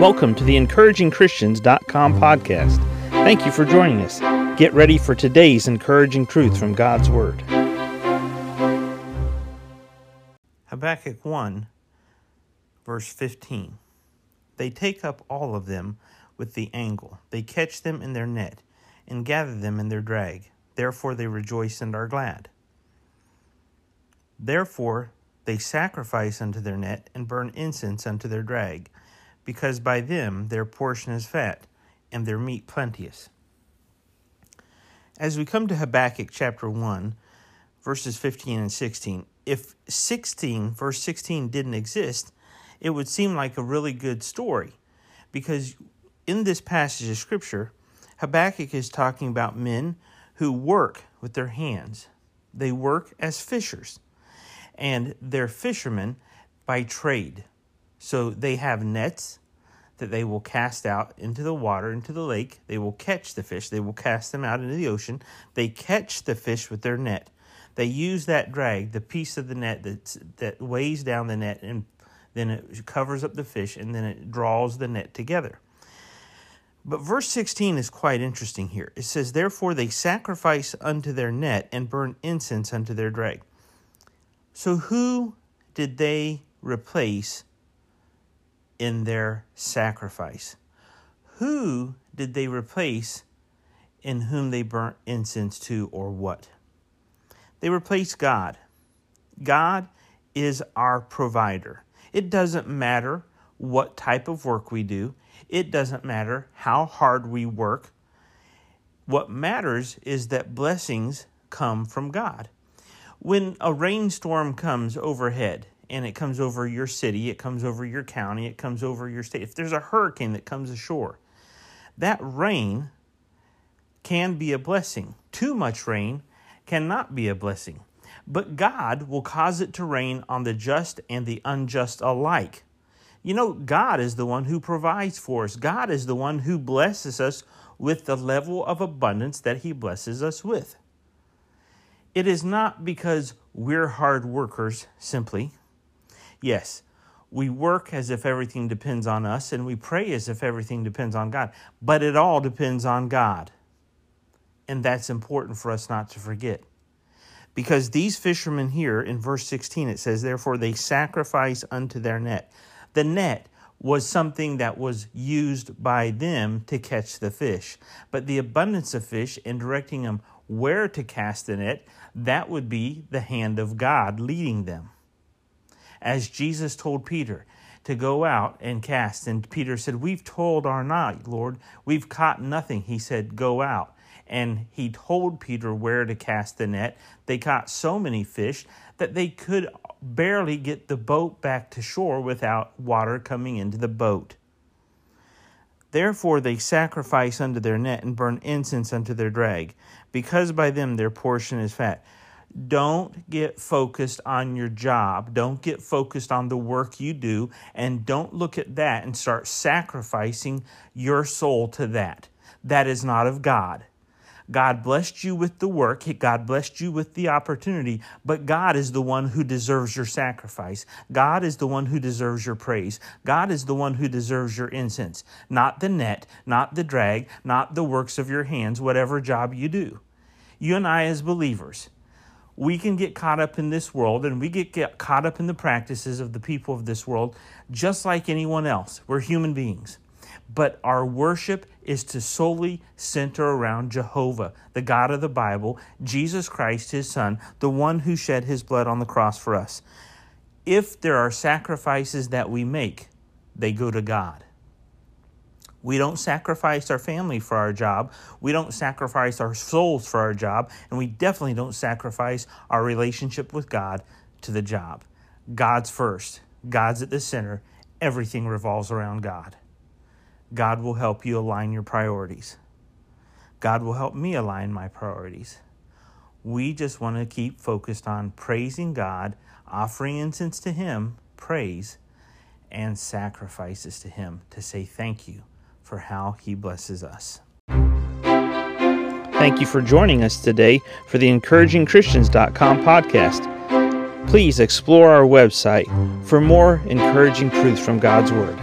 Welcome to the encouragingchristians.com podcast. Thank you for joining us. Get ready for today's encouraging truth from God's Word. Habakkuk 1, verse 15. They take up all of them with the angle, they catch them in their net, and gather them in their drag. Therefore they rejoice and are glad. Therefore they sacrifice unto their net and burn incense unto their drag, because by them their portion is fat, and their meat plenteous. As we come to Habakkuk chapter 1, verses 15 and 16, if 16, verse 16, didn't exist, it would seem like a really good story because in this passage of Scripture, Habakkuk is talking about men who work with their hands. They work as fishers, and they're fishermen by trade. So they have nets that they will cast out into the water, into the lake. They will catch the fish. They will cast them out into the ocean. They catch the fish with their net. They use that drag, the piece of the net that that weighs down the net, and then it covers up the fish, and then it draws the net together. But verse 16 is quite interesting here. It says, Therefore they sacrifice unto their net and burn incense unto their drag. So who did they replace in their sacrifice? Who did they replace in whom they burnt incense to, or what? They replaced God. God is our provider. It doesn't matter what type of work we do, it doesn't matter how hard we work. What matters is that blessings come from God. When a rainstorm comes overhead, and it comes over your city, it comes over your county, it comes over your state. If there's a hurricane that comes ashore, that rain can be a blessing. Too much rain cannot be a blessing. But God will cause it to rain on the just and the unjust alike. You know, God is the one who provides for us. God is the one who blesses us with the level of abundance that He blesses us with. It is not because we're hard workers simply. Yes, we work as if everything depends on us and we pray as if everything depends on God, but it all depends on God. And that's important for us not to forget. Because these fishermen here in verse 16, it says, Therefore they sacrifice unto their net. The net was something that was used by them to catch the fish. But the abundance of fish and directing them where to cast the net, that would be the hand of God leading them. As Jesus told Peter to go out and cast, and Peter said, We've toiled our night, Lord. We've caught nothing. He said, Go out and he told Peter where to cast the net. They caught so many fish that they could barely get the boat back to shore without water coming into the boat. Therefore they sacrifice unto their net and burn incense unto their drag, because by them their portion is fat. Don't get focused on your job. Don't get focused on the work you do. And don't look at that and start sacrificing your soul to that. That is not of God. God blessed you with the work, God blessed you with the opportunity, but God is the one who deserves your sacrifice. God is the one who deserves your praise. God is the one who deserves your incense, not the net, not the drag, not the works of your hands, whatever job you do. You and I, as believers, we can get caught up in this world and we get, get caught up in the practices of the people of this world just like anyone else. We're human beings but our worship is to solely center around Jehovah, the God of the Bible, Jesus Christ, his Son, the one who shed his blood on the cross for us. If there are sacrifices that we make, they go to God. We don't sacrifice our family for our job. We don't sacrifice our souls for our job. And we definitely don't sacrifice our relationship with God to the job. God's first, God's at the center. Everything revolves around God. God will help you align your priorities. God will help me align my priorities. We just want to keep focused on praising God, offering incense to Him, praise, and sacrifices to Him to say thank you for how He blesses us. Thank you for joining us today for the encouragingchristians.com podcast. Please explore our website for more encouraging truths from God's Word.